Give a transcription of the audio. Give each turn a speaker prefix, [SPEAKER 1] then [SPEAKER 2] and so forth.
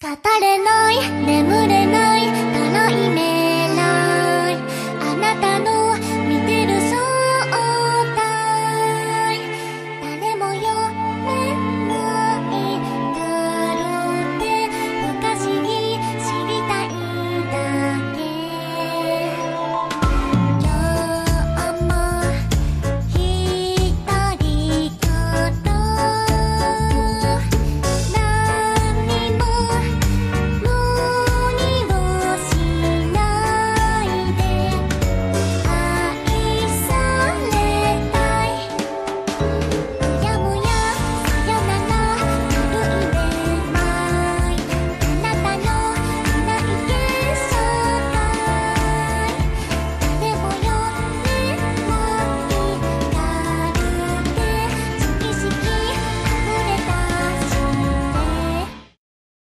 [SPEAKER 1] 語れない。